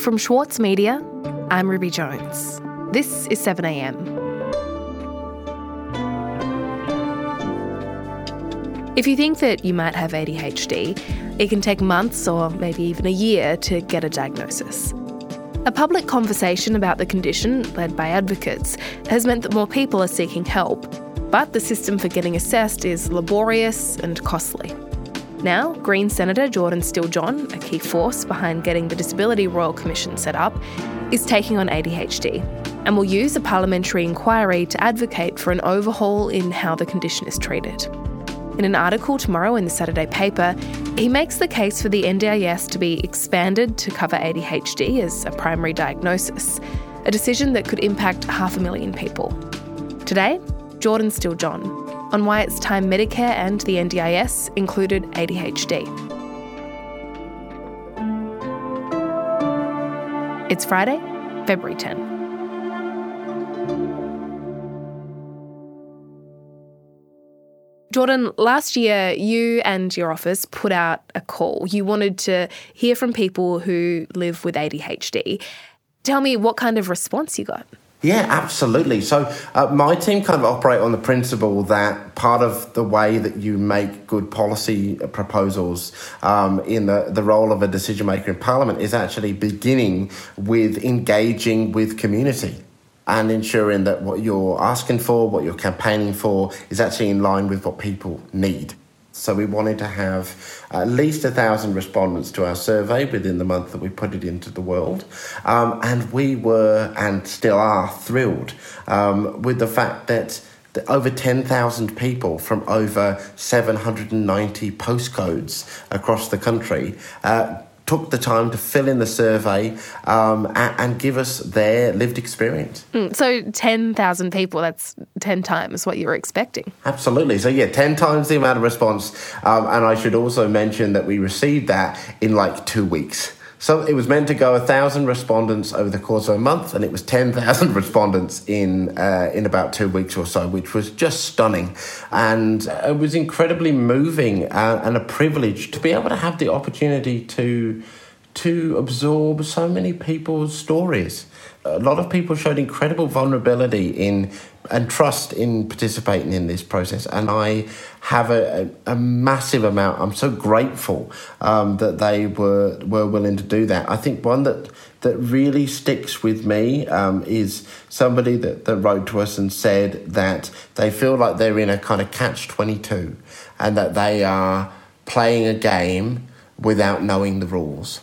From Schwartz Media, I'm Ruby Jones. This is 7am. If you think that you might have ADHD, it can take months or maybe even a year to get a diagnosis. A public conversation about the condition, led by advocates, has meant that more people are seeking help. But the system for getting assessed is laborious and costly. Now, Green Senator Jordan Steele-John, a key force behind getting the Disability Royal Commission set up, is taking on ADHD and will use a parliamentary inquiry to advocate for an overhaul in how the condition is treated. In an article tomorrow in the Saturday paper, he makes the case for the NDIS to be expanded to cover ADHD as a primary diagnosis, a decision that could impact half a million people. Today, Jordan Steele-John on why it's time Medicare and the NDIS included ADHD. It's Friday, February 10. Jordan, last year you and your office put out a call. You wanted to hear from people who live with ADHD. Tell me what kind of response you got. Yeah, absolutely. So, uh, my team kind of operate on the principle that part of the way that you make good policy proposals um, in the, the role of a decision maker in Parliament is actually beginning with engaging with community and ensuring that what you're asking for, what you're campaigning for, is actually in line with what people need. So we wanted to have at least a thousand respondents to our survey within the month that we put it into the world. Um, and we were and still are thrilled um, with the fact that over 10,000 people from over 790 postcodes across the country uh, took the time to fill in the survey um, and, and, give us their lived experience. Mm, so 10,000 people, that's 10 times what you were expecting. Absolutely. So, yeah, 10 times the amount of response. Um, and I should also mention that we received that in like two weeks. So it was meant to go a thousand respondents over the course of a month, and it was ten thousand respondents in uh, in about two weeks or so, which was just stunning, and it was incredibly moving uh, and a privilege to be able to have the opportunity to to absorb so many people's stories. A lot of people showed incredible vulnerability in and trust in participating in this process. And I have a, a, a massive amount. I'm so grateful um, that they were were willing to do that. I think one that that really sticks with me um, is somebody that, that wrote to us and said that they feel like they're in a kind of catch twenty two, and that they are playing a game without knowing the rules.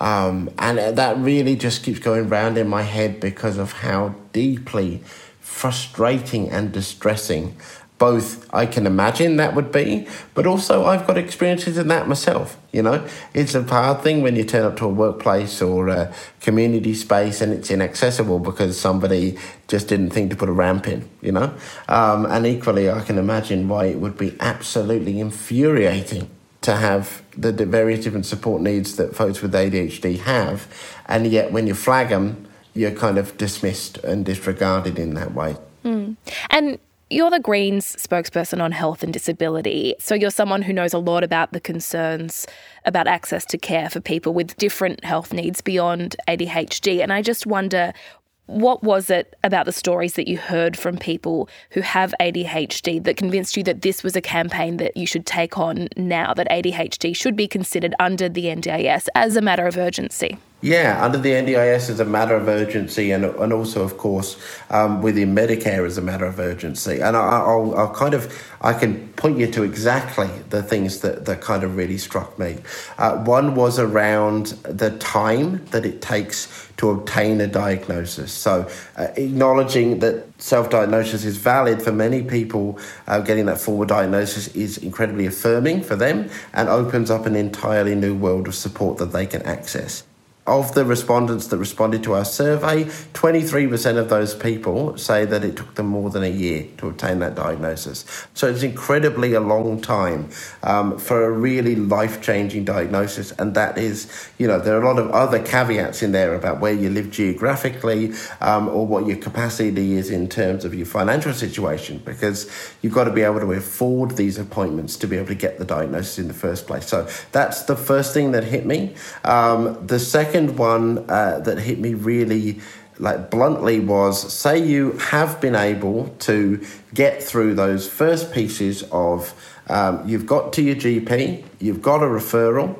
Um, and that really just keeps going round in my head because of how deeply frustrating and distressing both I can imagine that would be, but also I've got experiences in that myself. You know, it's a hard thing when you turn up to a workplace or a community space and it's inaccessible because somebody just didn't think to put a ramp in. You know, um, and equally I can imagine why it would be absolutely infuriating to have the various different support needs that folks with ADHD have, and yet when you flag them you're kind of dismissed and disregarded in that way. Mm. And you're the Greens spokesperson on health and disability. So you're someone who knows a lot about the concerns about access to care for people with different health needs beyond ADHD. And I just wonder what was it about the stories that you heard from people who have ADHD that convinced you that this was a campaign that you should take on now, that ADHD should be considered under the NDIS as a matter of urgency? Yeah, under the NDIS as a matter of urgency, and and also, of course, um, within Medicare as a matter of urgency. And I, will I'll kind of I can point you to exactly the things that, that kind of really struck me. Uh, one was around the time that it takes to obtain a diagnosis. So, uh, acknowledging that self diagnosis is valid for many people, uh, getting that formal diagnosis is incredibly affirming for them and opens up an entirely new world of support that they can access. Of the respondents that responded to our survey, 23% of those people say that it took them more than a year to obtain that diagnosis. So it's incredibly a long time um, for a really life changing diagnosis. And that is, you know, there are a lot of other caveats in there about where you live geographically um, or what your capacity is in terms of your financial situation, because you've got to be able to afford these appointments to be able to get the diagnosis in the first place. So that's the first thing that hit me. Um, the second second one uh, that hit me really like bluntly was say you have been able to get through those first pieces of um, you've got to your GP, you've got a referral,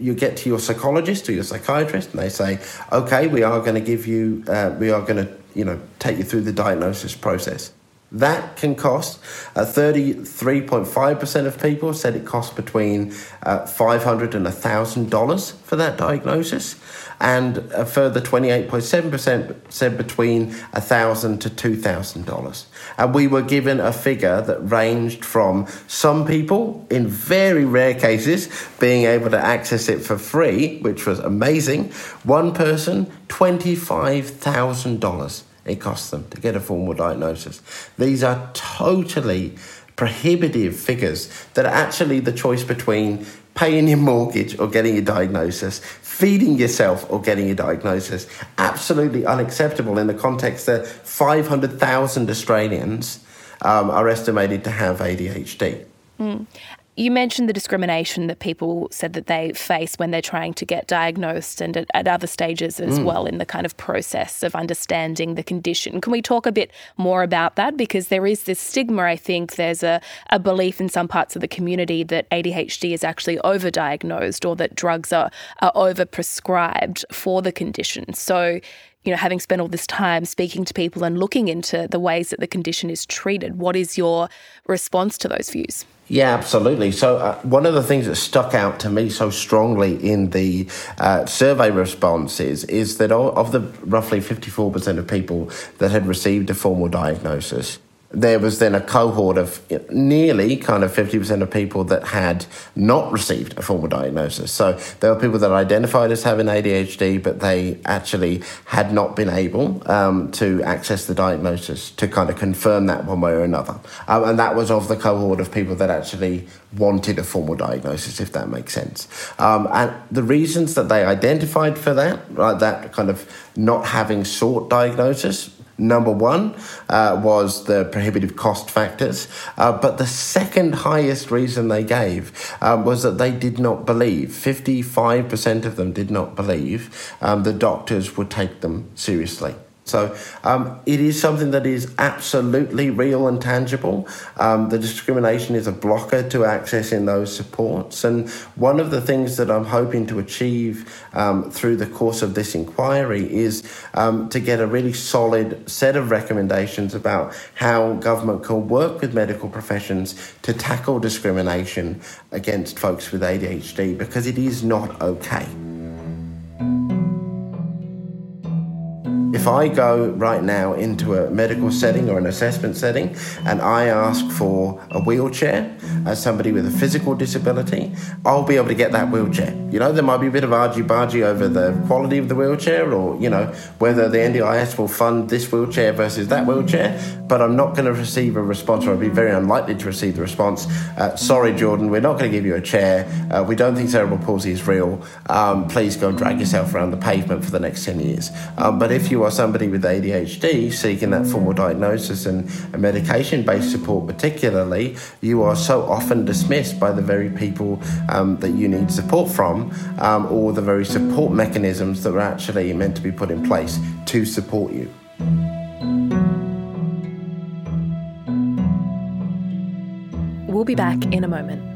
you get to your psychologist or your psychiatrist, and they say, okay, we are going to give you, uh, we are going to, you know, take you through the diagnosis process. That can cost. Uh, 33.5% of people said it costs between uh, 500 and $1,000 for that diagnosis. And a further 28.7% said between 1,000 to $2,000. And we were given a figure that ranged from some people, in very rare cases, being able to access it for free, which was amazing. One person, $25,000 it costs them to get a formal diagnosis. These are totally prohibitive figures that are actually the choice between paying your mortgage or getting a diagnosis, feeding yourself or getting a diagnosis. Absolutely unacceptable in the context that 500,000 Australians um, are estimated to have ADHD. Mm. You mentioned the discrimination that people said that they face when they're trying to get diagnosed and at, at other stages as mm. well in the kind of process of understanding the condition. Can we talk a bit more about that? Because there is this stigma, I think, there's a, a belief in some parts of the community that ADHD is actually overdiagnosed or that drugs are, are overprescribed for the condition. So, you know, having spent all this time speaking to people and looking into the ways that the condition is treated, what is your response to those views? Yeah, absolutely. So, uh, one of the things that stuck out to me so strongly in the uh, survey responses is that of the roughly 54% of people that had received a formal diagnosis, there was then a cohort of nearly kind of 50% of people that had not received a formal diagnosis. So there were people that identified as having ADHD, but they actually had not been able um, to access the diagnosis to kind of confirm that one way or another. Um, and that was of the cohort of people that actually wanted a formal diagnosis, if that makes sense. Um, and the reasons that they identified for that, that kind of not having sought diagnosis, Number one uh, was the prohibitive cost factors, uh, but the second highest reason they gave uh, was that they did not believe, 55% of them did not believe um, the doctors would take them seriously. So um, it is something that is absolutely real and tangible. Um, the discrimination is a blocker to accessing those supports. And one of the things that I'm hoping to achieve um, through the course of this inquiry is um, to get a really solid set of recommendations about how government can work with medical professions to tackle discrimination against folks with ADHD because it is not okay. If I go right now into a medical setting or an assessment setting and I ask for a wheelchair as somebody with a physical disability, I'll be able to get that wheelchair. You know, there might be a bit of argy bargy over the quality of the wheelchair or, you know, whether the NDIS will fund this wheelchair versus that wheelchair, but I'm not going to receive a response or I'll be very unlikely to receive the response. Uh, sorry, Jordan, we're not going to give you a chair. Uh, we don't think cerebral palsy is real. Um, please go and drag yourself around the pavement for the next 10 years. Um, but if you are somebody with ADHD seeking that formal diagnosis and, medication based support, particularly, you are so often dismissed by the very people um, that you need support from um, or the very support mechanisms that are actually meant to be put in place to support you. We'll be back in a moment.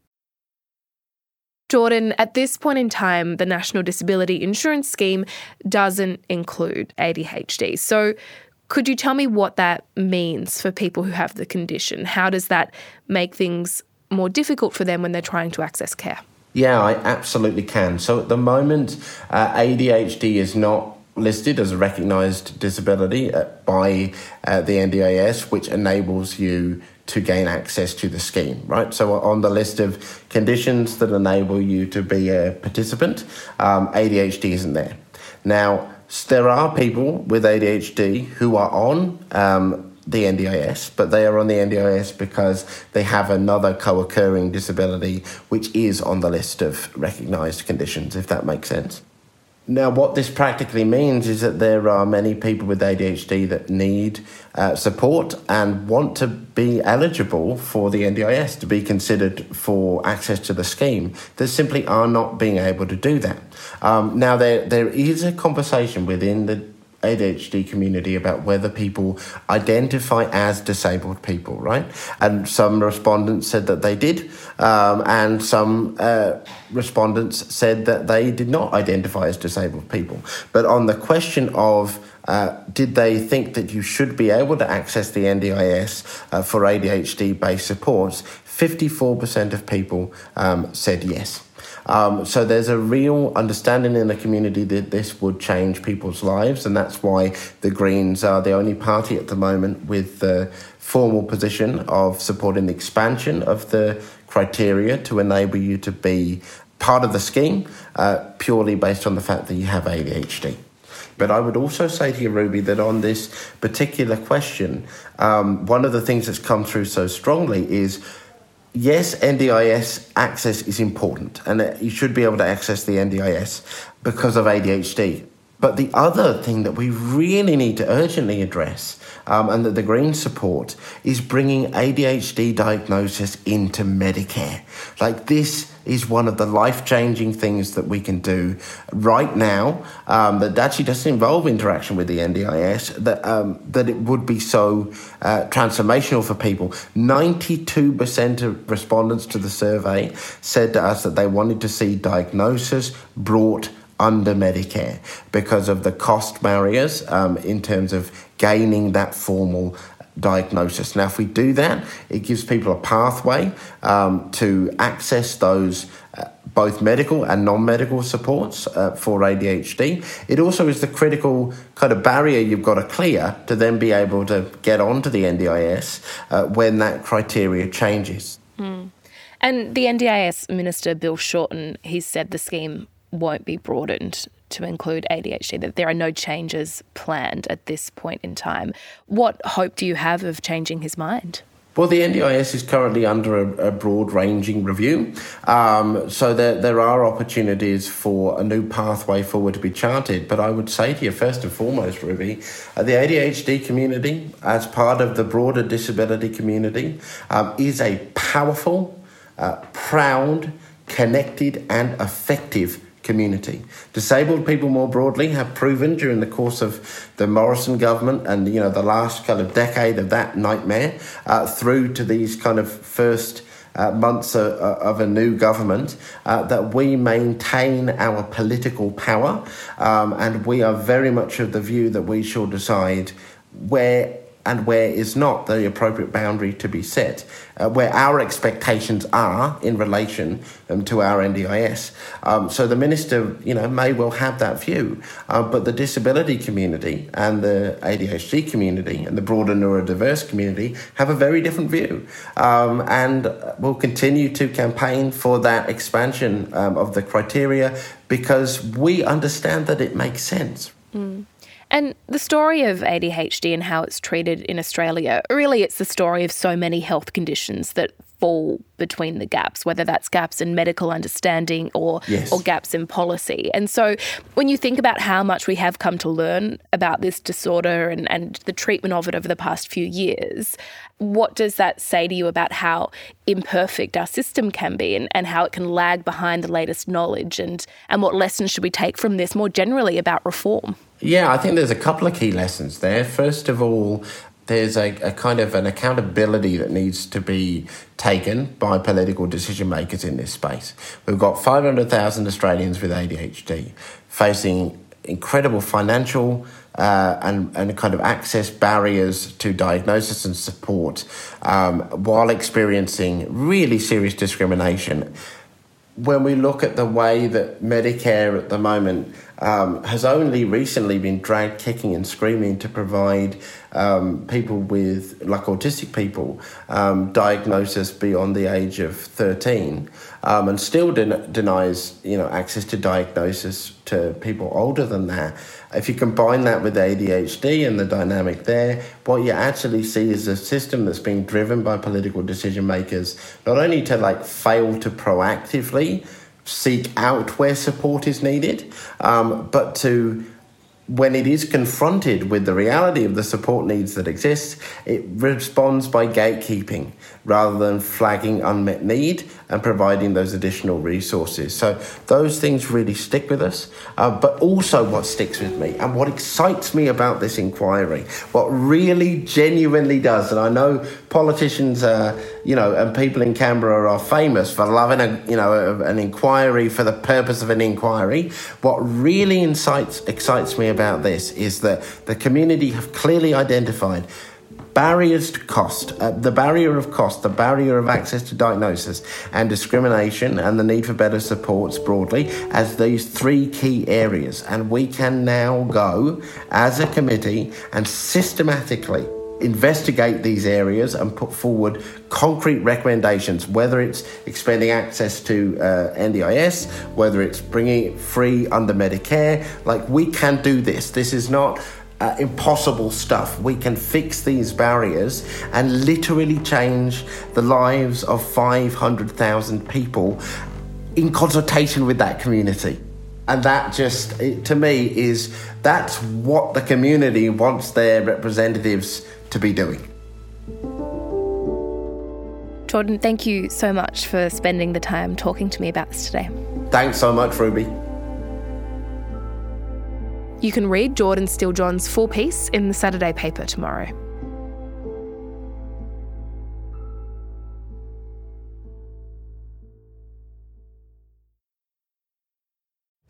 Jordan, at this point in time, the National Disability Insurance Scheme doesn't include ADHD. So, could you tell me what that means for people who have the condition? How does that make things more difficult for them when they're trying to access care? Yeah, I absolutely can. So at the moment, uh, ADHD is not listed as a recognised disability uh, by uh, the NDIS, which enables you to gain access to the scheme, right? So on the list of conditions that enable you to be a participant, um, ADHD isn't there. Now, there are people with ADHD who are on um, the NDIS, but they are on the NDIS because they have another co occurring disability which is on the list of recognised conditions, if that makes sense. Now, what this practically means is that there are many people with ADHD that need uh, support and want to be eligible for the NDIS to be considered for access to the scheme that simply are not being able to do that. Um, now, there, there is a conversation within the ADHD community about whether people identify as disabled people, right? And some respondents said that they did, um, and some uh, respondents said that they did not identify as disabled people. But on the question of uh, did they think that you should be able to access the NDIS uh, for ADHD based supports? 54% of people um, said yes. Um, so there's a real understanding in the community that this would change people's lives, and that's why the Greens are the only party at the moment with the formal position of supporting the expansion of the criteria to enable you to be part of the scheme uh, purely based on the fact that you have ADHD. But I would also say to you, Ruby, that on this particular question, um, one of the things that's come through so strongly is yes, NDIS access is important, and you should be able to access the NDIS because of ADHD. But the other thing that we really need to urgently address, um, and that the Greens support, is bringing ADHD diagnosis into Medicare. Like this is one of the life changing things that we can do right now um, that actually doesn't involve interaction with the NDIS, that, um, that it would be so uh, transformational for people. 92% of respondents to the survey said to us that they wanted to see diagnosis brought under Medicare because of the cost barriers um, in terms of gaining that formal diagnosis. Now, if we do that, it gives people a pathway um, to access those uh, both medical and non medical supports uh, for ADHD. It also is the critical kind of barrier you've got to clear to then be able to get onto the NDIS uh, when that criteria changes. Mm. And the NDIS Minister, Bill Shorten, he said the scheme won't be broadened to include ADHD, that there are no changes planned at this point in time. What hope do you have of changing his mind? Well, the NDIS is currently under a, a broad ranging review. Um, so there, there are opportunities for a new pathway forward to be charted. But I would say to you, first and foremost, Ruby, uh, the ADHD community, as part of the broader disability community, um, is a powerful, uh, proud, connected, and effective community. Disabled people more broadly have proven during the course of the Morrison government and you know the last kind of decade of that nightmare uh, through to these kind of first uh, months of, of, a new government uh, that we maintain our political power um, and we are very much of the view that we shall decide where and where is not the appropriate boundary to be set, uh, where our expectations are in relation um, to our NDIS. Um, so the minister, you know, may well have that view, uh, but the disability community and the ADHD community and the broader neurodiverse community have a very different view, um, and will continue to campaign for that expansion um, of the criteria because we understand that it makes sense. Mm. And the story of ADHD and how it's treated in Australia, really, it's the story of so many health conditions that fall between the gaps, whether that's gaps in medical understanding or Yes. or gaps in policy. And so when you think about how much we have come to learn about this disorder and, and the treatment of it over the past few years, what does that say to you about how imperfect our system can be and, and how it can lag behind the latest knowledge and, and what lessons should we take from this more generally about reform? Yeah, I think there's a couple of key lessons there. First of all, there's a, a kind of an accountability that needs to be taken by political decision makers in this space. We've got 500,000 Australians with ADHD facing incredible financial uh, and, and kind of access barriers to diagnosis and support um, while experiencing really serious discrimination when we look at the way that Medicare at the moment um, has only recently been dragged kicking and screaming to provide um, people with, like autistic people, um, diagnosis beyond the age of 13, um, and still den- denies, you know, access to diagnosis to people older than that. If you combine that with ADHD and the dynamic there, what you actually see is a system that's being driven by political decision makers, not only to like fail to proactively seek out where support is needed, um, but to when it is confronted with the reality of the support needs that exist, it responds by gatekeeping rather than flagging unmet need and providing those additional resources. So those things really stick with us. Uh, but also, what sticks with me and what excites me about this inquiry, what really genuinely does, and I know politicians, uh, you know, and people in Canberra are famous for loving a, you know, an inquiry for the purpose of an inquiry. What really incites, excites me about this is that the community have clearly identified barriers to cost, uh, the barrier of cost, the barrier of access to diagnosis and discrimination, and the need for better supports broadly as these three key areas. And we can now go as a committee and systematically investigate these areas and put forward concrete recommendations, whether it's expanding access to uh, NDIS, whether it's bringing it free under Medicare. Like, we can do this. This is not uh, impossible stuff. We can fix these barriers and literally change the lives of 500,000 people in consultation with that community. And that just, to me, is that's what the community wants their representatives to be doing. Jordan, thank you so much for spending the time talking to me about this today. Thanks so much, Ruby. You can read Jordan Steele John's full piece in the Saturday paper tomorrow.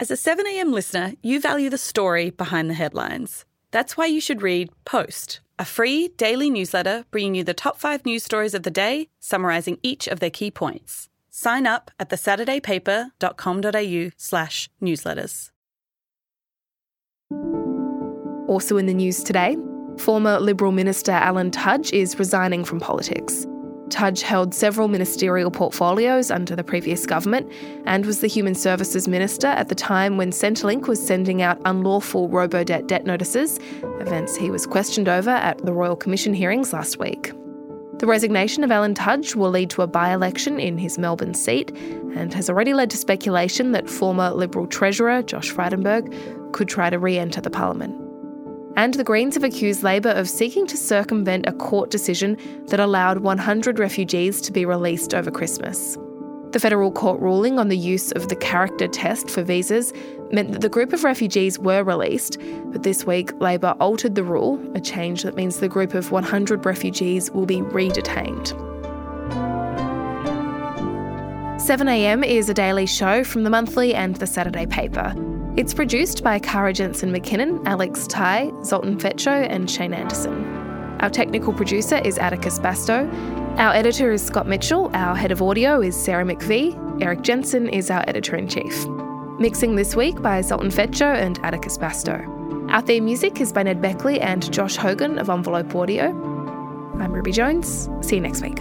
As a 7am listener, you value the story behind the headlines. That's why you should read Post, a free daily newsletter bringing you the top five news stories of the day, summarising each of their key points. Sign up at thesaturdaypaper.com.au slash newsletters. Also in the news today, former Liberal Minister Alan Tudge is resigning from politics. Tudge held several ministerial portfolios under the previous government and was the Human Services Minister at the time when Centrelink was sending out unlawful robo-debt debt notices, events he was questioned over at the Royal Commission hearings last week. The resignation of Alan Tudge will lead to a by election in his Melbourne seat and has already led to speculation that former Liberal Treasurer Josh Frydenberg could try to re enter the Parliament. And the Greens have accused Labor of seeking to circumvent a court decision that allowed 100 refugees to be released over Christmas. The federal court ruling on the use of the character test for visas meant that the group of refugees were released, but this week Labor altered the rule, a change that means the group of 100 refugees will be re-detained. 7am is a daily show from the monthly and the Saturday paper. It's produced by Cara Jensen McKinnon, Alex Tighe, Zoltan Fekete, and Shane Anderson. Our technical producer is Atticus Bastow. Our editor is Scott Mitchell. Our head of audio is Sarah McVeigh. Erik Jensen is our editor in chief. Mixing this week by Zoltan Fekete and Atticus Bastow. Our theme music is by Ned Beckley and Josh Hogan of Envelope Audio. I'm Ruby Jones. See you next week.